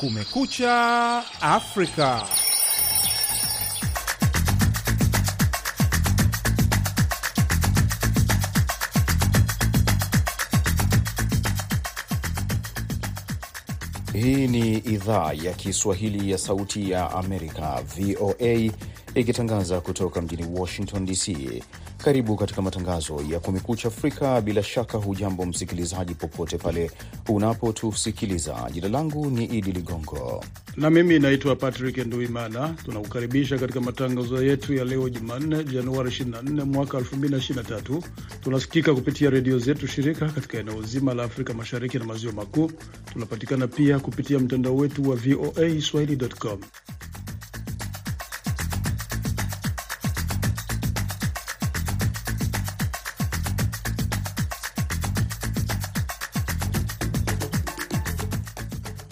Kumekucha Afrika. Hii ni idhaa ya Kiswahili ya Sauti ya Amerika, VOA, ikitangaza kutoka mjini Washington DC. Karibu katika matangazo ya Kumekucha Afrika. Bila shaka, hujambo msikilizaji, popote pale unapotusikiliza. Jina langu ni Idi Ligongo na mimi naitwa Patrick Nduimana. Tunakukaribisha katika matangazo yetu ya leo Jumanne, Januari 24 mwaka 2023. Tunasikika kupitia redio zetu shirika katika eneo zima la Afrika Mashariki na Maziwa Makuu. Tunapatikana pia kupitia mtandao wetu wa VOA swahili.com.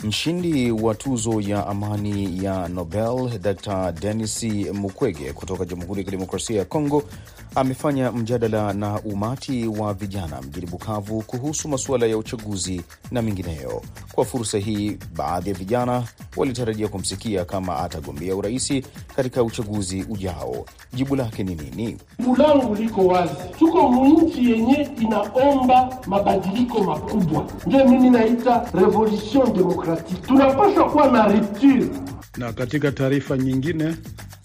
Mshindi wa tuzo ya amani ya Nobel Dr. Denis Mukwege kutoka Jamhuri ya Kidemokrasia ya Kongo amefanya mjadala na umati wa vijana mjini Bukavu kuhusu masuala ya uchaguzi na mengineyo. Kwa fursa hii, baadhi ya vijana walitarajia kumsikia kama atagombea uraisi katika uchaguzi ujao. Jibu lake ni nini? Jibu langu liko wazi, tuko munchi yenye inaomba mabadiliko makubwa, ndio mimi naita revolution demokratike. Tunapaswa kuwa na rupture. Na katika taarifa nyingine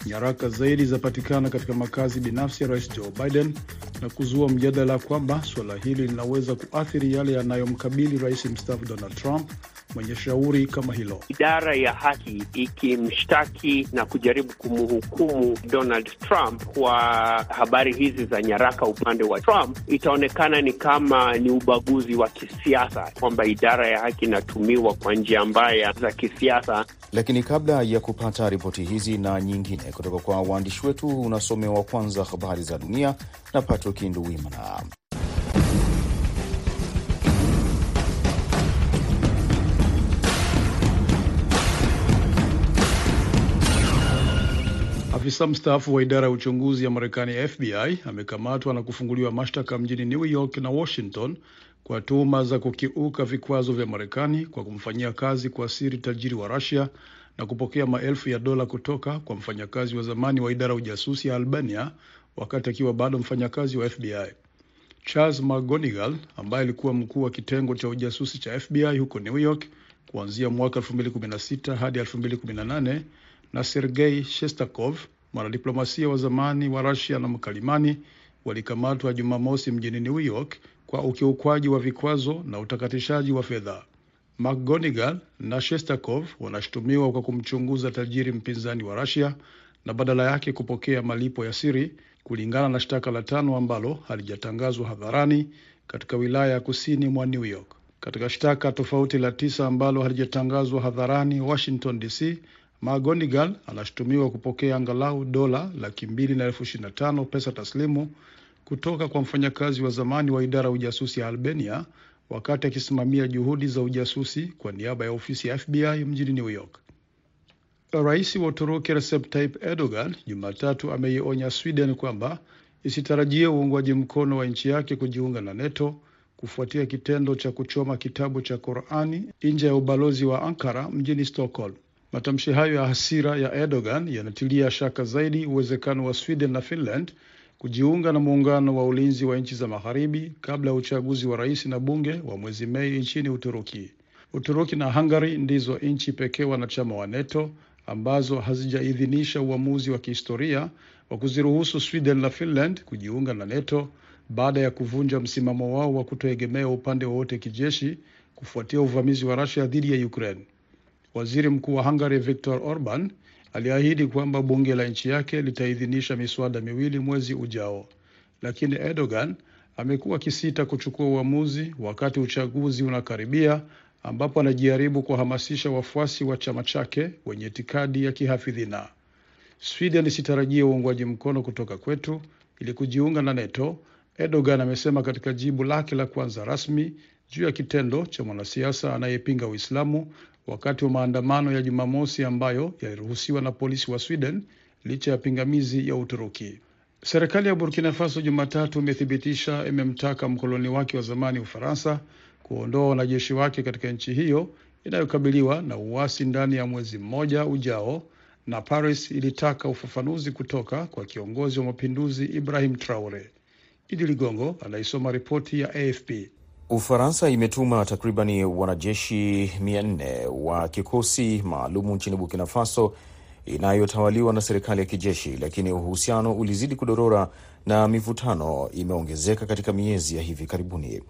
Nyaraka zaidi zapatikana katika makazi binafsi ya rais Joe Biden na kuzua mjadala kwamba suala hili linaweza kuathiri yale yanayomkabili rais mstaafu Donald Trump mwenye shauri kama hilo. Idara ya haki ikimshtaki na kujaribu kumhukumu Donald Trump kwa habari hizi za nyaraka upande wa Trump, itaonekana ni kama ni ubaguzi wa kisiasa, kwamba idara ya haki inatumiwa kwa njia mbaya za kisiasa. Lakini kabla ya kupata ripoti hizi na nyingine kutoka kwa waandishi wetu, unasomewa kwanza habari za dunia na Patrick Nduwimana. Afisa mstaafu wa idara ya uchunguzi ya Marekani FBI amekamatwa na kufunguliwa mashtaka mjini New York na Washington kwa tuhuma za kukiuka vikwazo vya Marekani kwa kumfanyia kazi kwa siri tajiri wa Russia na kupokea maelfu ya dola kutoka kwa mfanyakazi wa zamani wa idara ya ujasusi ya Albania wakati akiwa bado mfanyakazi wa FBI. Charles McGonigal ambaye alikuwa mkuu wa kitengo cha ujasusi cha FBI huko New York kuanzia mwaka 2016 hadi 2018 na Sergei Shestakov, mwanadiplomasia wa zamani wa Russia na mkalimani, walikamatwa Jumamosi mjini New York kwa ukiukwaji wa vikwazo na utakatishaji wa fedha. McGonigal na Shestakov wanashutumiwa kwa kumchunguza tajiri mpinzani wa Rusia na badala yake kupokea malipo ya siri, kulingana na shtaka la tano ambalo halijatangazwa hadharani katika wilaya ya kusini mwa New York. Katika shtaka tofauti la tisa ambalo halijatangazwa hadharani Washington DC, McGonigal anashutumiwa kupokea angalau dola laki mbili na elfu ishirini na tano pesa taslimu kutoka kwa mfanyakazi wa zamani wa idara ya ujasusi ya Albania wakati akisimamia juhudi za ujasusi kwa niaba ya ofisi ya FBI mjini New York. Rais wa Uturuki Recep Tayyip Erdogan Jumatatu ameionya Sweden kwamba isitarajie uungwaji mkono wa nchi yake kujiunga na NATO kufuatia kitendo cha kuchoma kitabu cha Qurani nje ya ubalozi wa Ankara mjini Stockholm. Matamshi hayo ya hasira ya Erdogan yanatilia shaka zaidi uwezekano wa Sweden na Finland kujiunga na muungano wa ulinzi wa nchi za magharibi kabla ya uchaguzi wa rais na bunge wa mwezi Mei nchini Uturuki. Uturuki na Hungary ndizo nchi pekee wanachama wa NATO ambazo hazijaidhinisha uamuzi wa kihistoria wa kuziruhusu Sweden na Finland kujiunga na NATO baada ya kuvunja msimamo wao wa kutoegemea upande wowote kijeshi kufuatia uvamizi wa Russia dhidi ya Ukraine. Waziri Mkuu wa Hungary Viktor Orban aliahidi kwamba bunge la nchi yake litaidhinisha miswada miwili mwezi ujao, lakini Erdogan amekuwa akisita kuchukua uamuzi wakati uchaguzi unakaribia, ambapo anajaribu kuwahamasisha wafuasi wa chama chake wenye itikadi ya kihafidhina. Sweden isitarajie uungwaji mkono kutoka kwetu ili kujiunga na NATO, Erdogan amesema katika jibu lake la kwanza rasmi juu ya kitendo cha mwanasiasa anayepinga Uislamu wakati wa maandamano ya Jumamosi ambayo yaliruhusiwa na polisi wa Sweden licha ya pingamizi ya Uturuki. Serikali ya Burkina Faso Jumatatu imethibitisha imemtaka mkoloni wake wa zamani Ufaransa kuondoa wanajeshi wake katika nchi hiyo inayokabiliwa na uasi ndani ya mwezi mmoja ujao, na Paris ilitaka ufafanuzi kutoka kwa kiongozi wa mapinduzi Ibrahim Traore. Idi Ligongo anaisoma ripoti ya AFP. Ufaransa imetuma takribani wanajeshi 400 wa kikosi maalumu nchini Burkina Faso inayotawaliwa na serikali ya kijeshi, lakini uhusiano ulizidi kudorora na mivutano imeongezeka katika miezi ya hivi karibuni.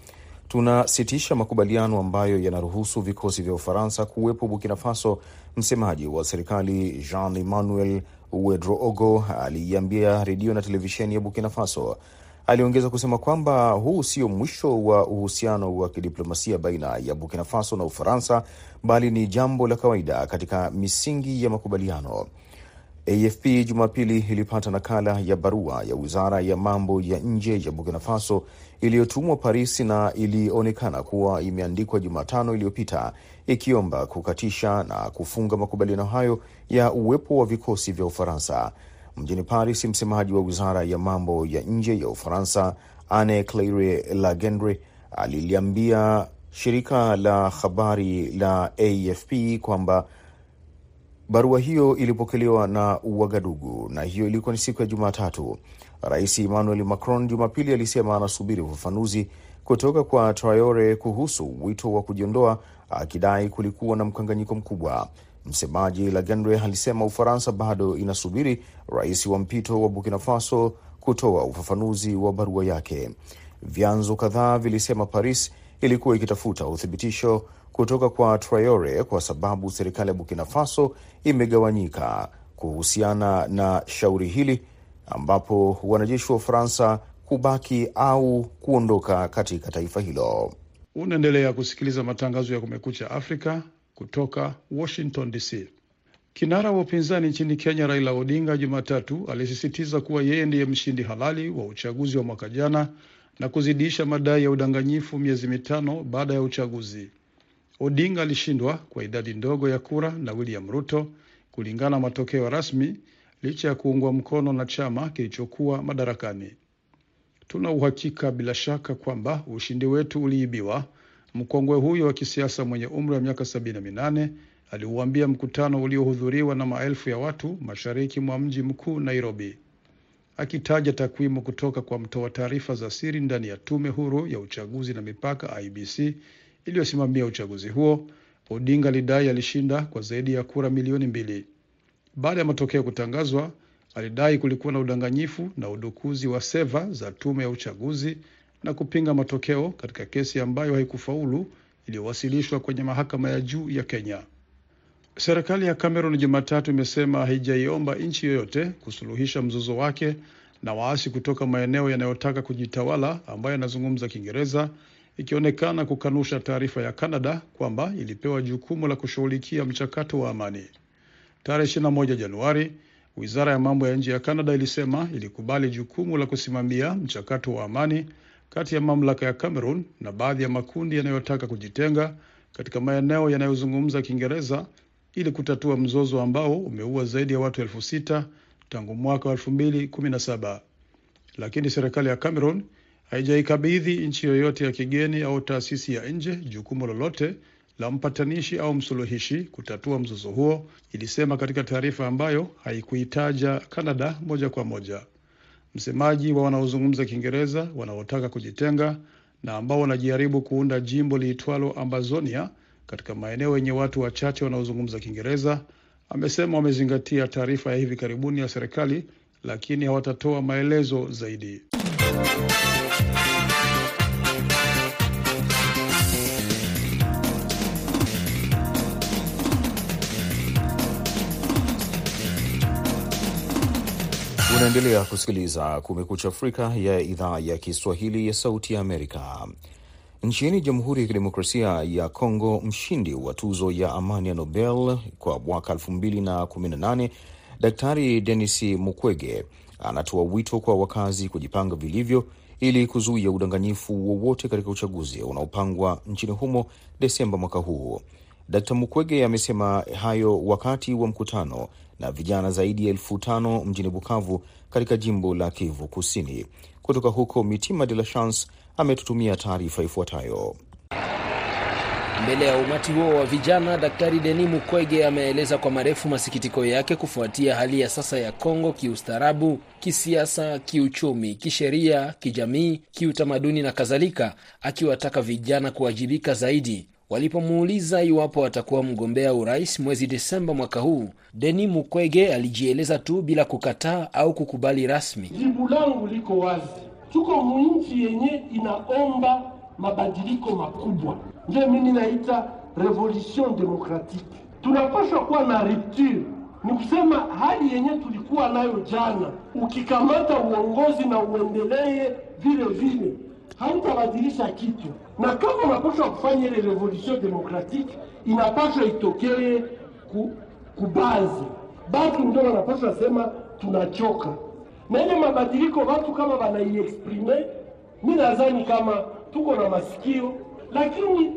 Tunasitisha makubaliano ambayo yanaruhusu vikosi vya Ufaransa kuwepo Burkina Faso, msemaji wa serikali Jean Emmanuel Ouedraogo aliiambia redio na televisheni ya Burkina Faso. Aliongeza kusema kwamba huu sio mwisho wa uhusiano wa kidiplomasia baina ya Burkina Faso na Ufaransa, bali ni jambo la kawaida katika misingi ya makubaliano. AFP Jumapili ilipata nakala ya barua ya wizara ya mambo ya nje ya Burkina Faso iliyotumwa Paris na ilionekana kuwa imeandikwa Jumatano iliyopita ikiomba kukatisha na kufunga makubaliano hayo ya uwepo wa vikosi vya Ufaransa. Mjini Paris, msemaji wa wizara ya mambo ya nje ya Ufaransa Anne Claire Lagendre aliliambia shirika la habari la AFP kwamba barua hiyo ilipokelewa na Uagadugu na hiyo ilikuwa ni siku ya Jumatatu. Rais Emmanuel Macron Jumapili alisema anasubiri ufafanuzi kutoka kwa Traore kuhusu wito wa kujiondoa, akidai kulikuwa na mkanganyiko mkubwa. Msemaji Lagendre alisema Ufaransa bado inasubiri rais wa mpito wa Burkina Faso kutoa ufafanuzi wa barua yake. Vyanzo kadhaa vilisema Paris ilikuwa ikitafuta uthibitisho kutoka kwa Traore kwa sababu serikali ya Burkina Faso imegawanyika kuhusiana na shauri hili, ambapo wanajeshi wa Ufaransa kubaki au kuondoka katika taifa hilo. Unaendelea kusikiliza matangazo ya Kumekucha Afrika kutoka Washington DC. Kinara wa upinzani nchini Kenya Raila Odinga Jumatatu alisisitiza kuwa yeye ndiye mshindi halali wa uchaguzi wa mwaka jana na kuzidisha madai ya udanganyifu miezi mitano baada ya uchaguzi. Odinga alishindwa kwa idadi ndogo ya kura na William Ruto kulingana na matokeo rasmi, licha ya kuungwa mkono na chama kilichokuwa madarakani. Tuna uhakika bila shaka kwamba ushindi wetu uliibiwa, mkongwe huyo wa kisiasa mwenye umri wa miaka sabini na minane aliuambia mkutano uliohudhuriwa na maelfu ya watu mashariki mwa mji mkuu Nairobi, akitaja takwimu kutoka kwa mtoa taarifa za siri ndani ya tume huru ya uchaguzi na mipaka IBC iliyosimamia uchaguzi huo. Odinga alidai alishinda kwa zaidi ya kura milioni mbili. Baada ya matokeo kutangazwa, alidai kulikuwa na udanganyifu na udukuzi wa seva za tume ya uchaguzi na kupinga matokeo katika kesi ambayo haikufaulu iliyowasilishwa kwenye mahakama ya juu ya Kenya. Serikali ya Cameroon Jumatatu imesema haijaiomba nchi yoyote kusuluhisha mzozo wake na waasi kutoka maeneo yanayotaka kujitawala ambayo yanazungumza Kiingereza, ikionekana kukanusha taarifa ya Canada kwamba ilipewa jukumu la kushughulikia mchakato wa amani. Tarehe 21 Januari, wizara ya mambo ya nje ya Canada ilisema ilikubali jukumu la kusimamia mchakato wa amani kati ya mamlaka ya Cameroon na baadhi ya makundi yanayotaka kujitenga katika maeneo yanayozungumza Kiingereza ili kutatua mzozo ambao umeua zaidi ya watu elfu sita tangu mwaka wa elfu mbili kumi na saba. Lakini serikali ya Cameroon haijaikabidhi nchi yoyote ya kigeni au taasisi ya nje jukumu lolote la mpatanishi au msuluhishi kutatua mzozo huo, ilisema katika taarifa ambayo haikuitaja Canada moja kwa moja. Msemaji wa wanaozungumza Kiingereza wanaotaka kujitenga na ambao wanajaribu kuunda jimbo liitwalo Ambazonia katika maeneo yenye watu wachache wanaozungumza Kiingereza amesema wamezingatia taarifa ya hivi karibuni ya serikali, lakini hawatatoa maelezo zaidi. Unaendelea kusikiliza Kumekucha Afrika ya idhaa ya Kiswahili ya Sauti ya Amerika. Nchini Jamhuri ya Kidemokrasia ya Kongo, mshindi wa tuzo ya amani ya Nobel kwa mwaka 2018 Daktari Denis Mukwege anatoa wito kwa wakazi kujipanga vilivyo ili kuzuia udanganyifu wowote katika uchaguzi unaopangwa nchini humo Desemba mwaka huu. Dkt Mukwege amesema hayo wakati wa mkutano na vijana zaidi ya elfu tano mjini Bukavu katika jimbo la Kivu Kusini. Kutoka huko, Mitima de la Chance ametutumia taarifa ifuatayo. Mbele ya umati huo wa vijana, Daktari Denis Mukwege ameeleza kwa marefu masikitiko yake kufuatia hali ya sasa ya Kongo kiustaarabu, kisiasa, kiuchumi, kisheria, kijamii, kiutamaduni na kadhalika, akiwataka vijana kuwajibika zaidi. Walipomuuliza iwapo atakuwa mgombea urais mwezi Desemba mwaka huu, Denis Mukwege alijieleza tu bila kukataa au kukubali rasmi. Jibu langu liko wazi, tuko mwinchi yenye inaomba mabadiliko makubwa, ndio mimi naita revolution demokratike. Tunapashwa kuwa na rupture, ni kusema hali yenye tulikuwa nayo jana, ukikamata uongozi na uendelee vile vile hautabadilisha kitu, na kama unapaswa kufanya ile revolution democratique, inapaswa itokee ku, kubazi batu ndio wanapaswa sema tunachoka. Na ile mabadiliko. Watu kama wanaiexprime, mi nadhani kama tuko na masikio, lakini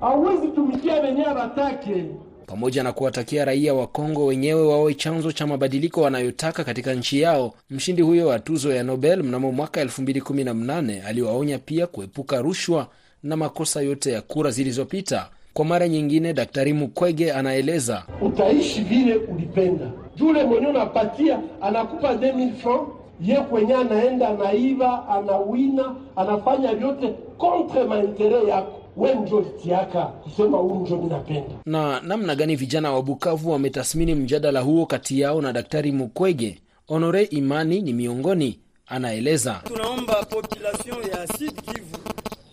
hauwezi tumikia wenyewe watake pamoja na kuwatakia raia wa Kongo wenyewe wawe chanzo cha mabadiliko wanayotaka katika nchi yao. Mshindi huyo wa tuzo ya Nobel mnamo mwaka 2018 aliwaonya pia kuepuka rushwa na makosa yote ya kura zilizopita. Kwa mara nyingine, Daktari Mukwege anaeleza, utaishi vile ulipenda. Jule mwenye unapatia anakupa 2000 francs, ye kwenye anaenda anaiva, anawina, anafanya vyote kontre maintere yako we njo litiaka kusema huu njo minapenda. Na namna gani vijana wa Bukavu wametathmini mjadala huo kati yao na Daktari Mukwege? Honore Imani ni miongoni, anaeleza. Tunaomba population ya Sud Kivu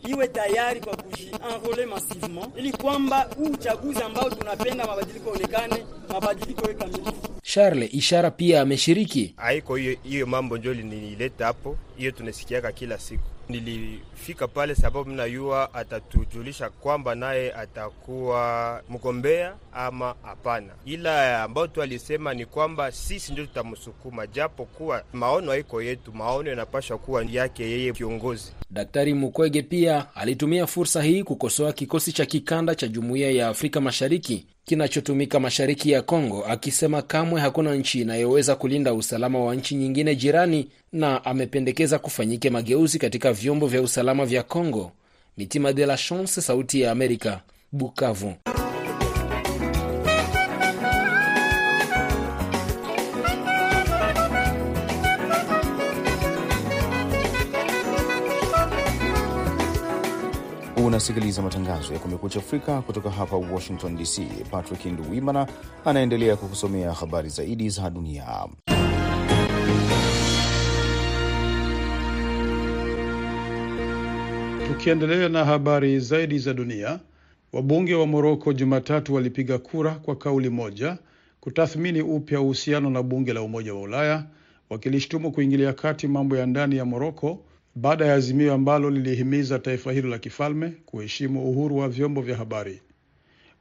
iwe tayari kwa kujienrole massivement, ili kwamba huu uchaguzi ambao tunapenda mabadiliko onekane, mabadiliko kamilifu. Charles Ishara pia ameshiriki. Haiko hiyo hiyo mambo njo linileta hapo, hiyo tunasikiaka kila siku. Nilifika pale sababu mnayua atatujulisha kwamba naye atakuwa mgombea ama hapana, ila ambao tu alisema ni kwamba sisi ndio tutamsukuma, japo kuwa maono haiko yetu, maono yanapasha kuwa yake yeye kiongozi. Daktari Mukwege pia alitumia fursa hii kukosoa kikosi cha kikanda cha Jumuiya ya Afrika Mashariki kinachotumika mashariki ya Kongo, akisema kamwe hakuna nchi inayoweza kulinda usalama wa nchi nyingine jirani, na amependekeza kufanyike mageuzi katika vyombo vya usalama vya Congo. Mitima de la Chance, Sauti ya Amerika, Bukavu. Unasikiliza matangazo ya Kumekucha Afrika kutoka hapa Washington DC. Patrick Nduwimana anaendelea kukusomea habari zaidi za dunia. Tukiendelea na habari zaidi za dunia, wabunge wa Moroko Jumatatu walipiga kura kwa kauli moja kutathmini upya uhusiano na bunge la Umoja wa Ulaya, wakilishtumu kuingilia kati mambo ya ndani ya Moroko baada ya azimio ambalo lilihimiza taifa hilo la kifalme kuheshimu uhuru wa vyombo vya habari.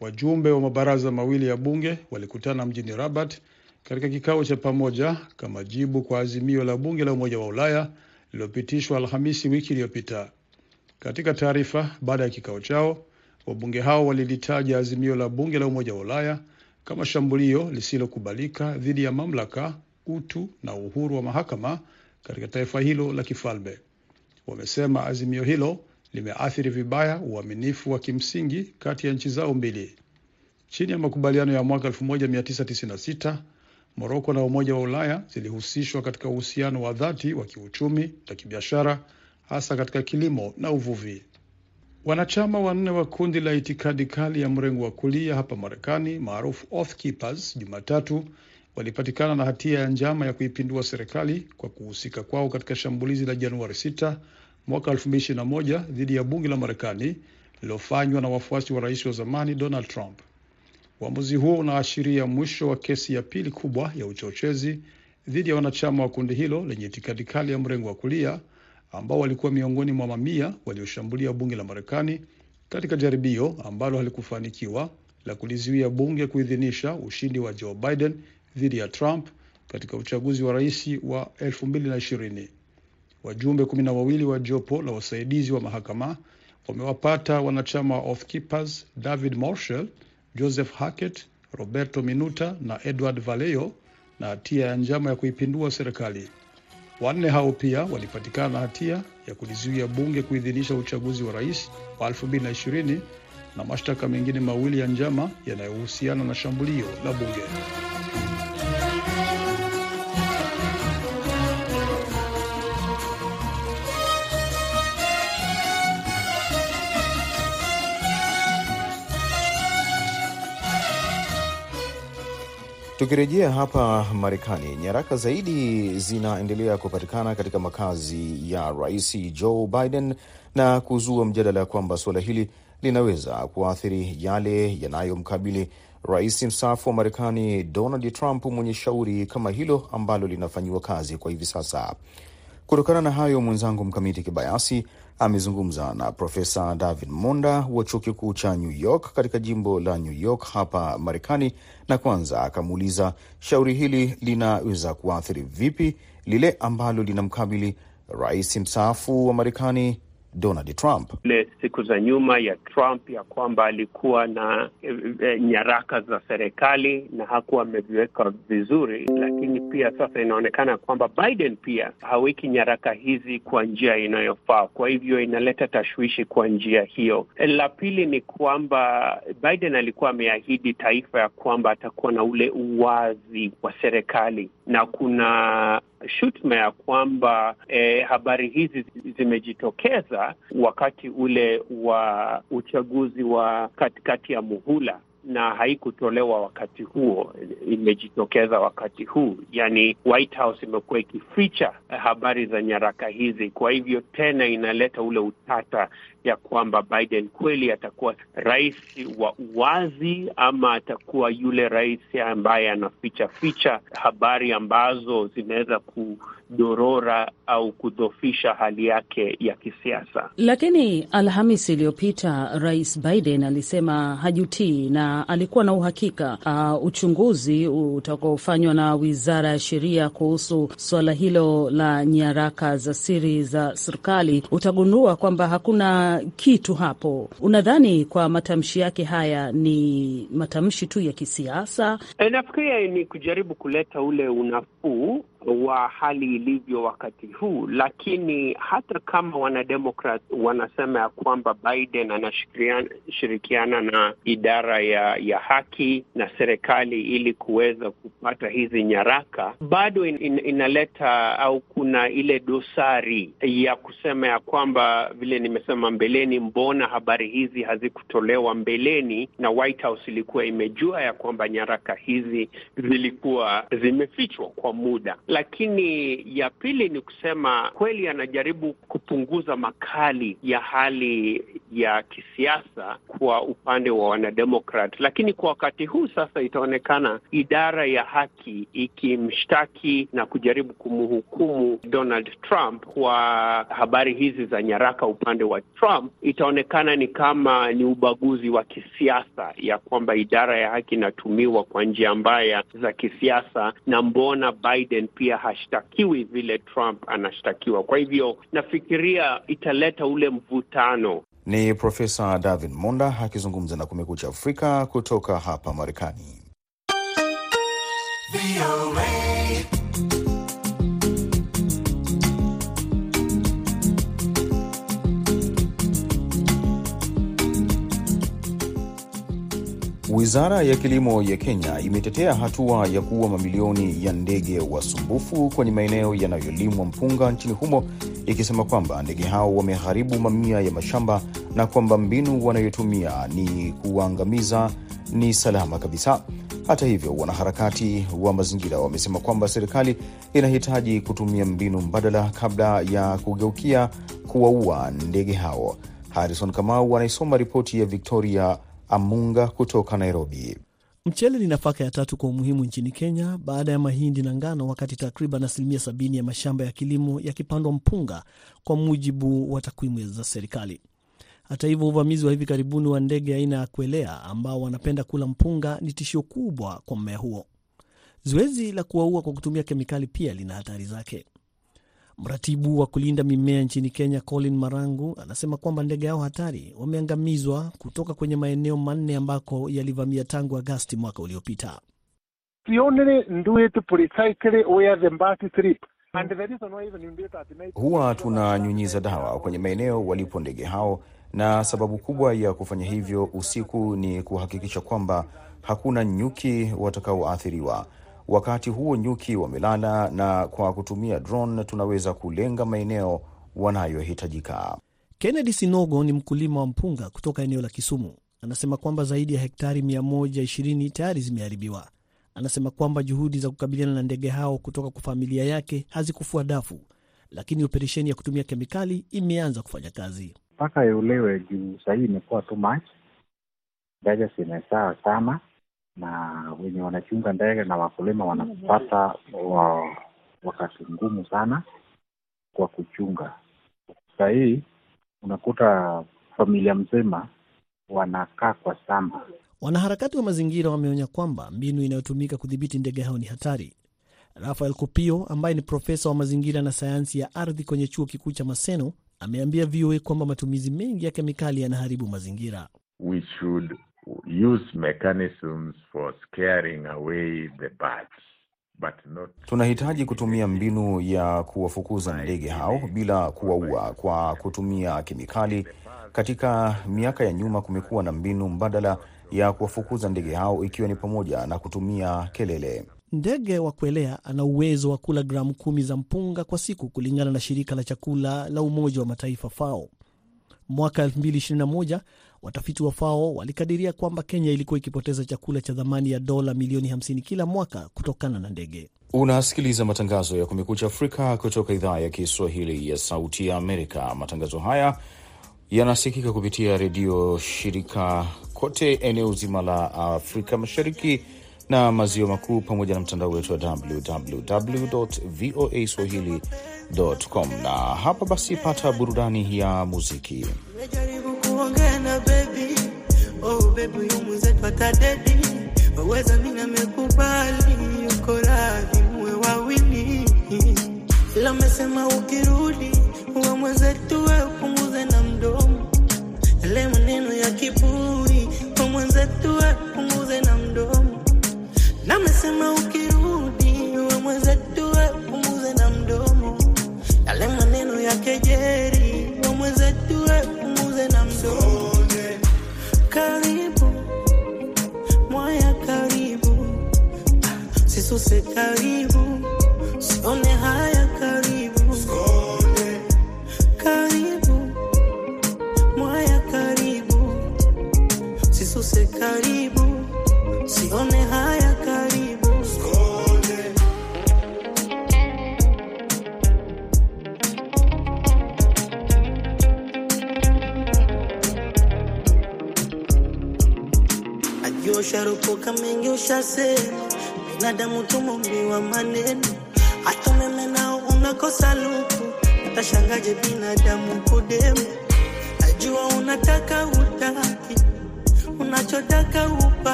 Wajumbe wa mabaraza mawili ya bunge walikutana mjini Rabat katika kikao cha pamoja kama jibu kwa azimio la bunge la Umoja wa Ulaya lililopitishwa Alhamisi wiki iliyopita. Katika taarifa baada ya kikao chao, wabunge hao walilitaja azimio la bunge la Umoja wa Ulaya kama shambulio lisilokubalika dhidi ya mamlaka, utu na uhuru wa mahakama katika taifa hilo la kifalme. Wamesema azimio hilo limeathiri vibaya uaminifu wa kimsingi kati ya nchi zao mbili. Chini ya makubaliano ya mwaka 1996 Moroko na Umoja wa Ulaya zilihusishwa katika uhusiano wa dhati wa kiuchumi na kibiashara, hasa katika kilimo na uvuvi. Wanachama wanne wa kundi la itikadi kali ya mrengo wa kulia hapa Marekani maarufu Oath Keepers Jumatatu walipatikana na hatia ya njama ya kuipindua serikali kwa kuhusika kwao katika shambulizi la Januari 6 mwaka 2021 dhidi ya bunge la Marekani lililofanywa na wafuasi wa rais wa zamani Donald Trump. Uamuzi huo unaashiria mwisho wa kesi ya pili kubwa ya uchochezi dhidi ya wanachama wa kundi hilo lenye itikadi kali ya mrengo wa kulia ambao walikuwa miongoni mwa mamia walioshambulia bunge la Marekani katika jaribio ambalo halikufanikiwa la kulizuia bunge kuidhinisha ushindi wa Joe Biden dhidi ya Trump katika uchaguzi wa rais wa 2020. Wajumbe kumi na wawili wa jopo la wasaidizi wa mahakama wamewapata wanachama wa Oath Keepers David Marshall, Joseph Hackett, Roberto Minuta na Edward Vallejo na hatia ya njama ya kuipindua serikali. Wanne hao pia walipatikana na hatia ya kulizuia bunge kuidhinisha uchaguzi wa rais wa 2020 na mashtaka mengine mawili ya njama yanayohusiana na shambulio la bunge. Tukirejea hapa Marekani, nyaraka zaidi zinaendelea kupatikana katika makazi ya Rais Joe Biden na kuzua mjadala kwamba suala hili linaweza kuathiri yale yanayomkabili rais mstaafu wa Marekani Donald Trump mwenye shauri kama hilo ambalo linafanyiwa kazi kwa hivi sasa. Kutokana na hayo, mwenzangu Mkamiti Kibayasi amezungumza na Profesa David Monda wa chuo kikuu cha New York katika jimbo la New York hapa Marekani, na kwanza akamuuliza shauri hili linaweza kuathiri vipi lile ambalo linamkabili rais mstaafu wa Marekani Donald Trump. Ile siku za nyuma ya Trump ya kwamba alikuwa na e, e, nyaraka za serikali na hakuwa ameviweka vizuri, lakini pia sasa inaonekana kwamba Biden pia haweki nyaraka hizi kwa njia inayofaa, kwa hivyo inaleta tashwishi kwa njia hiyo. La pili ni kwamba Biden alikuwa ameahidi taifa ya kwamba atakuwa na ule uwazi wa serikali na kuna shutuma ya kwamba eh, habari hizi zimejitokeza wakati ule wa uchaguzi wa katikati ya muhula na haikutolewa wakati huo, imejitokeza wakati huu. Yani, White House imekuwa ikificha habari za nyaraka hizi, kwa hivyo tena inaleta ule utata ya kwamba Biden kweli atakuwa rais wa uwazi ama atakuwa yule rais ambaye anaficha ficha habari ambazo zinaweza kudorora au kudhofisha hali yake ya kisiasa. Lakini Alhamisi iliyopita Rais Biden alisema hajutii na alikuwa na uhakika uh, uchunguzi utakaofanywa na Wizara ya Sheria kuhusu suala hilo la nyaraka za siri za serikali utagundua kwamba hakuna kitu hapo. Unadhani kwa matamshi yake haya ni matamshi tu ya kisiasa? E, nafikiria ni kujaribu kuleta ule unafuu wa hali ilivyo wakati huu, lakini hata kama wanademokrat wanasema ya kwamba Biden anashirikiana na idara ya ya haki na serikali ili kuweza kupata hizi nyaraka, bado in, in, inaleta au kuna ile dosari ya kusema ya kwamba vile nimesema mbeleni, mbona habari hizi hazikutolewa mbeleni na White House ilikuwa imejua ya kwamba nyaraka hizi zilikuwa zimefichwa kwa muda lakini ya pili ni kusema kweli, anajaribu kupunguza makali ya hali ya kisiasa kwa upande wa wanademokrat, lakini kwa wakati huu sasa itaonekana idara ya haki ikimshtaki na kujaribu kumhukumu Donald Trump kwa habari hizi za nyaraka upande wa Trump, itaonekana ni kama ni ubaguzi wa kisiasa, ya kwamba idara ya haki inatumiwa kwa njia mbaya za kisiasa, na mbona Biden pia hashtakiwi vile Trump anashtakiwa. Kwa hivyo nafikiria italeta ule mvutano. Ni Profesa David Monda akizungumza na Kumekucha Afrika kutoka hapa Marekani. Wizara ya kilimo ya Kenya imetetea hatua ya kuua mamilioni ya ndege wasumbufu kwenye maeneo yanayolimwa mpunga nchini humo, ikisema kwamba ndege hao wameharibu mamia ya mashamba na kwamba mbinu wanayotumia ni kuwaangamiza ni salama kabisa. Hata hivyo, wanaharakati wa mazingira wamesema kwamba serikali inahitaji kutumia mbinu mbadala kabla ya kugeukia kuwaua ndege hao. Harrison Kamau anaisoma ripoti ya Victoria Amunga kutoka Nairobi. Mchele ni nafaka ya tatu kwa umuhimu nchini Kenya baada ya mahindi na ngano, wakati takriban asilimia sabini ya mashamba ya kilimo yakipandwa mpunga, kwa mujibu wa takwimu za serikali. Hata hivyo, uvamizi wa hivi karibuni wa ndege aina ya kwelea ambao wanapenda kula mpunga ni tishio kubwa kwa mmea huo. Zoezi la kuwaua kwa kutumia kemikali pia lina hatari zake. Mratibu wa kulinda mimea nchini Kenya, Colin Marangu, anasema kwamba ndege hao hatari wameangamizwa kutoka kwenye maeneo manne ambako yalivamia tangu Agasti mwaka uliopita. Huwa tunanyunyiza dawa kwenye maeneo walipo ndege hao, na sababu kubwa ya kufanya hivyo usiku ni kuhakikisha kwamba hakuna nyuki watakaoathiriwa. Wakati huo nyuki wamelala, na kwa kutumia drone tunaweza kulenga maeneo wanayohitajika. Kennedy Sinogo ni mkulima wa mpunga kutoka eneo la Kisumu. Anasema kwamba zaidi ya hektari 120 tayari zimeharibiwa. Anasema kwamba juhudi za kukabiliana na ndege hao kutoka kwa familia yake hazikufua dafu, lakini operesheni ya kutumia kemikali imeanza kufanya kazi. mpaka iuliwe juu sahii imekuwa too much. Ndege zimesaa sana, na wenye wanachunga ndege na wakulima wanapata wa, wakati ngumu sana kwa kuchunga. Sahii unakuta familia mzima wanakaa kwa shamba. Wanaharakati wa mazingira wameonya kwamba mbinu inayotumika kudhibiti ndege hao ni hatari. Rafael Kopio ambaye ni profesa wa mazingira na sayansi ya ardhi kwenye chuo kikuu cha Maseno ameambia VOA kwamba matumizi mengi ya kemikali yanaharibu mazingira. we should use mechanisms for scaring away the birds, but not Tunahitaji kutumia mbinu ya kuwafukuza ndege hao bila kuwaua kwa kutumia kemikali. Katika miaka ya nyuma kumekuwa na mbinu mbadala ya kuwafukuza ndege hao, ikiwa ni pamoja na kutumia kelele. Ndege wa kuelea ana uwezo wa kula gramu kumi za mpunga kwa siku kulingana na shirika la chakula la Umoja wa Mataifa FAO. Mwaka 2021 watafiti wa FAO walikadiria kwamba Kenya ilikuwa ikipoteza chakula cha thamani ya dola milioni 50 kila mwaka kutokana na ndege. Unasikiliza matangazo ya Kumekucha Afrika kutoka idhaa ya Kiswahili ya Sauti ya Amerika. Matangazo haya yanasikika kupitia redio shirika kote eneo zima la Afrika Mashariki na Maziwa Makuu, pamoja na mtandao wetu wa www voa swahili.com. Na hapa basi, pata burudani ya muziki. Oh yu mwenzetu atadedi. Waweza, mina mekubali, yuko radhi muwe wawili, ila amesema ukirudi uwe mwenzetu, we upunguze na mdomo. Yale maneno ya kiburi, uwe mwenzetu, we upunguze na mdomo, na amesema ukirudi uwe mwenzetu, we upunguze na mdomo. Yale maneno ya kejeri, karibu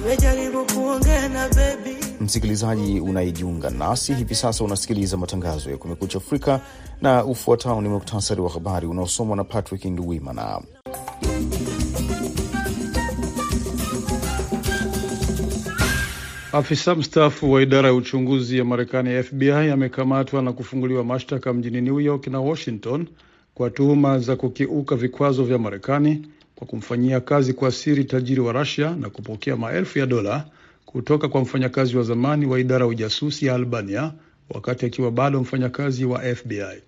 kuma. Kuongea na baby Msikilizaji unayejiunga nasi hivi sasa, unasikiliza matangazo ya Kumekucha Afrika na ufuatao ni muktasari wa habari unaosomwa na Patrick Nduwimana. Afisa mstaafu wa idara ya uchunguzi ya Marekani FBI amekamatwa na kufunguliwa mashtaka mjini New York na Washington kwa tuhuma za kukiuka vikwazo vya Marekani kwa kumfanyia kazi kwa siri tajiri wa Russia na kupokea maelfu ya dola kutoka kwa mfanyakazi wa zamani wa idara ya ujasusi ya Albania wakati akiwa bado mfanyakazi wa FBI.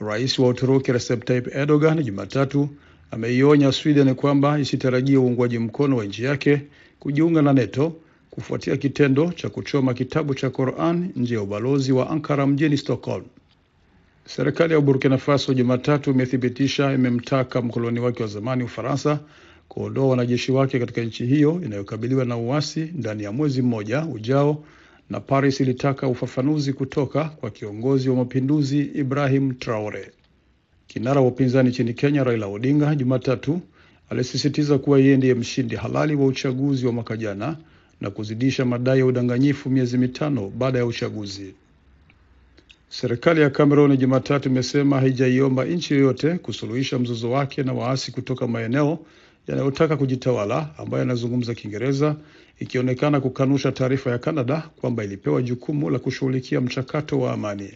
Rais wa Uturuki Recep Tayyip Erdogan Jumatatu ameionya Sweden kwamba isitarajie uungwaji mkono wa nchi yake kujiunga na NATO kufuatia kitendo cha kuchoma kitabu cha Quran nje ya ubalozi wa Ankara mjini Stockholm. Serikali ya Burkina Faso Jumatatu imethibitisha imemtaka mkoloni wake wa zamani Ufaransa kuondoa wanajeshi wake katika nchi hiyo inayokabiliwa na uasi ndani ya mwezi mmoja ujao, na Paris ilitaka ufafanuzi kutoka kwa kiongozi wa mapinduzi Ibrahim Traore. Kinara wa upinzani nchini Kenya Raila Odinga Jumatatu alisisitiza kuwa yeye ndiye mshindi halali wa uchaguzi wa mwaka jana na kuzidisha madai ya udanganyifu miezi mitano baada ya uchaguzi. Serikali ya Cameroon Jumatatu imesema haijaiomba nchi yoyote kusuluhisha mzozo wake na waasi kutoka maeneo yanayotaka kujitawala ambayo yanazungumza Kiingereza, ikionekana kukanusha taarifa ya Kanada kwamba ilipewa jukumu la kushughulikia mchakato wa amani.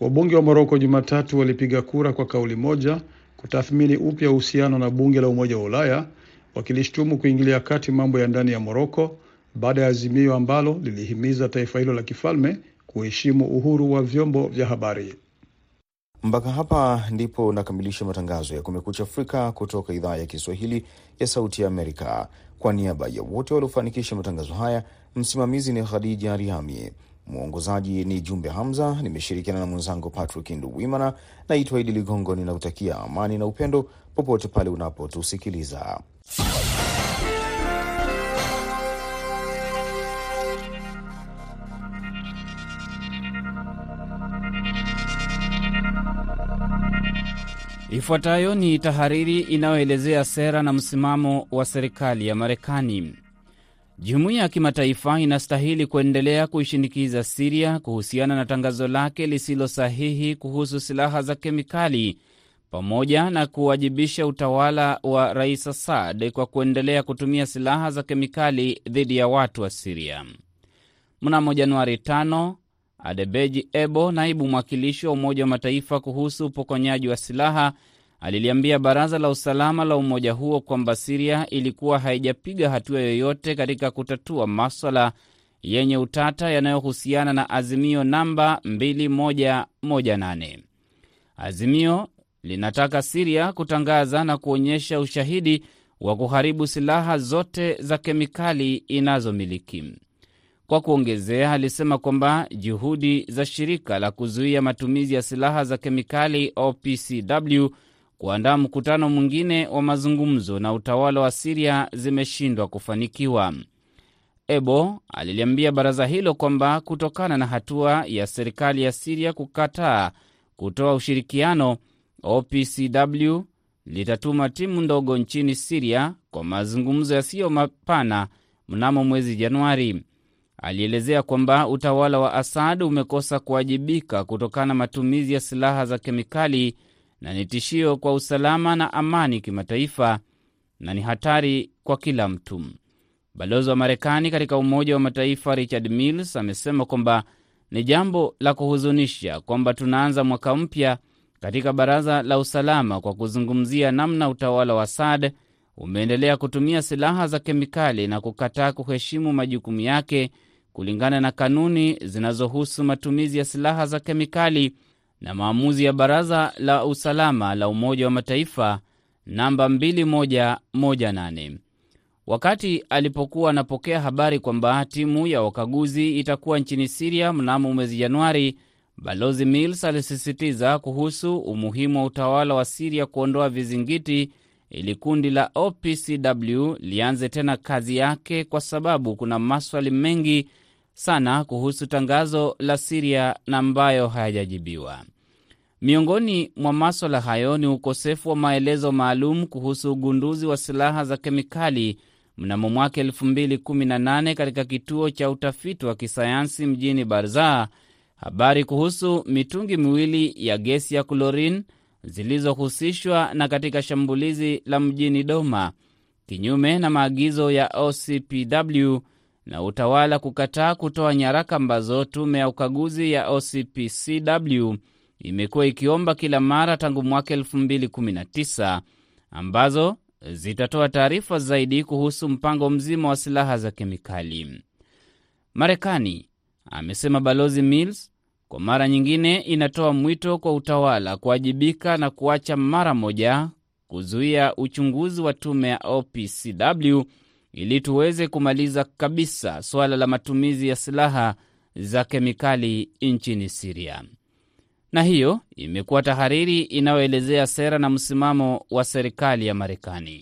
Wabunge wa Moroko Jumatatu walipiga kura kwa kauli moja kutathmini upya uhusiano na bunge la Umoja wa Ulaya, wakilishtumu kuingilia kati mambo ya ndani ya Moroko baada ya azimio ambalo lilihimiza taifa hilo la kifalme kuheshimu uhuru wa vyombo vya habari. Mpaka hapa ndipo nakamilisha matangazo ya Kumekucha Afrika kutoka idhaa ya Kiswahili ya Sauti ya Amerika. Kwa niaba ya wote waliofanikisha matangazo haya, msimamizi ni Khadija Riami, mwongozaji ni Jumbe Hamza, nimeshirikiana na mwenzangu Patrick Nduwimana. Naitwa Idi Ligongo, ninakutakia amani na upendo popote pale unapotusikiliza. Ifuatayo ni tahariri inayoelezea sera na msimamo wa serikali ya Marekani. Jumuiya ya kimataifa inastahili kuendelea kuishinikiza Siria kuhusiana na tangazo lake lisilo sahihi kuhusu silaha za kemikali pamoja na kuwajibisha utawala wa Rais Assad kwa kuendelea kutumia silaha za kemikali dhidi ya watu wa Siria. Mnamo Januari 5 Adebeji Ebo, naibu mwakilishi wa Umoja wa Mataifa kuhusu upokonyaji wa silaha, aliliambia Baraza la Usalama la umoja huo kwamba Siria ilikuwa haijapiga hatua yoyote katika kutatua maswala yenye utata yanayohusiana na azimio namba 2118. Azimio linataka Siria kutangaza na kuonyesha ushahidi wa kuharibu silaha zote za kemikali inazomiliki. Kwa kuongezea, alisema kwamba juhudi za shirika la kuzuia matumizi ya silaha za kemikali OPCW kuandaa mkutano mwingine wa mazungumzo na utawala wa Siria zimeshindwa kufanikiwa. Ebo aliliambia baraza hilo kwamba kutokana na hatua ya serikali ya Siria kukataa kutoa ushirikiano, OPCW litatuma timu ndogo nchini Siria kwa mazungumzo yasiyo mapana mnamo mwezi Januari. Alielezea kwamba utawala wa Asad umekosa kuwajibika kutokana na matumizi ya silaha za kemikali na ni tishio kwa usalama na amani kimataifa na ni hatari kwa kila mtu. Balozi wa Marekani katika Umoja wa Mataifa Richard Mills amesema kwamba ni jambo la kuhuzunisha kwamba tunaanza mwaka mpya katika Baraza la Usalama kwa kuzungumzia namna utawala wa Asad umeendelea kutumia silaha za kemikali na kukataa kuheshimu majukumu yake kulingana na kanuni zinazohusu matumizi ya silaha za kemikali na maamuzi ya Baraza la Usalama la Umoja wa Mataifa namba 2118. Wakati alipokuwa anapokea habari kwamba timu ya wakaguzi itakuwa nchini Siria mnamo mwezi Januari, Balozi Mills alisisitiza kuhusu umuhimu wa utawala wa Siria kuondoa vizingiti ili kundi la OPCW lianze tena kazi yake, kwa sababu kuna maswali mengi sana kuhusu tangazo la Siria na ambayo hayajajibiwa. Miongoni mwa maswala hayo ni ukosefu wa maelezo maalum kuhusu ugunduzi wa silaha za kemikali mnamo mwaka 2018 katika kituo cha utafiti wa kisayansi mjini Barzaa, habari kuhusu mitungi miwili ya gesi ya klorini zilizohusishwa na katika shambulizi la mjini Doma, kinyume na maagizo ya OCPW na utawala kukataa kutoa nyaraka ambazo tume ya ukaguzi ya OCPCW imekuwa ikiomba kila mara tangu mwaka 2019 ambazo zitatoa taarifa zaidi kuhusu mpango mzima wa silaha za kemikali. Marekani, amesema Balozi Mills, kwa mara nyingine inatoa mwito kwa utawala kuwajibika na kuacha mara moja kuzuia uchunguzi wa tume ya OPCW ili tuweze kumaliza kabisa suala la matumizi ya silaha za kemikali nchini Siria. Na hiyo imekuwa tahariri inayoelezea sera na msimamo wa serikali ya Marekani.